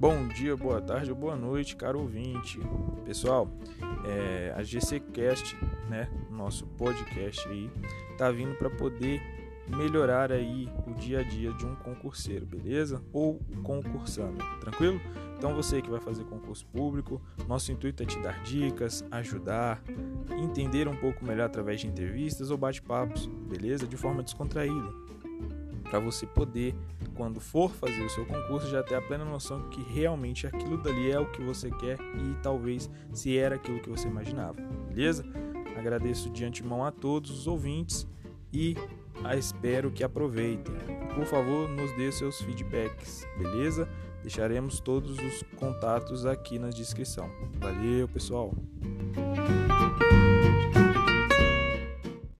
Bom dia, boa tarde ou boa noite, caro ouvinte. Pessoal, é, a GCcast, né, nosso podcast aí, tá vindo para poder melhorar aí o dia a dia de um concurseiro, beleza? Ou concursando, tranquilo? Então você que vai fazer concurso público, nosso intuito é te dar dicas, ajudar, entender um pouco melhor através de entrevistas ou bate-papos, beleza? De forma descontraída. Para você poder, quando for fazer o seu concurso, já ter a plena noção que realmente aquilo dali é o que você quer e talvez se era aquilo que você imaginava, beleza? Agradeço de antemão a todos os ouvintes e espero que aproveitem. Por favor, nos dê seus feedbacks, beleza? Deixaremos todos os contatos aqui na descrição. Valeu, pessoal!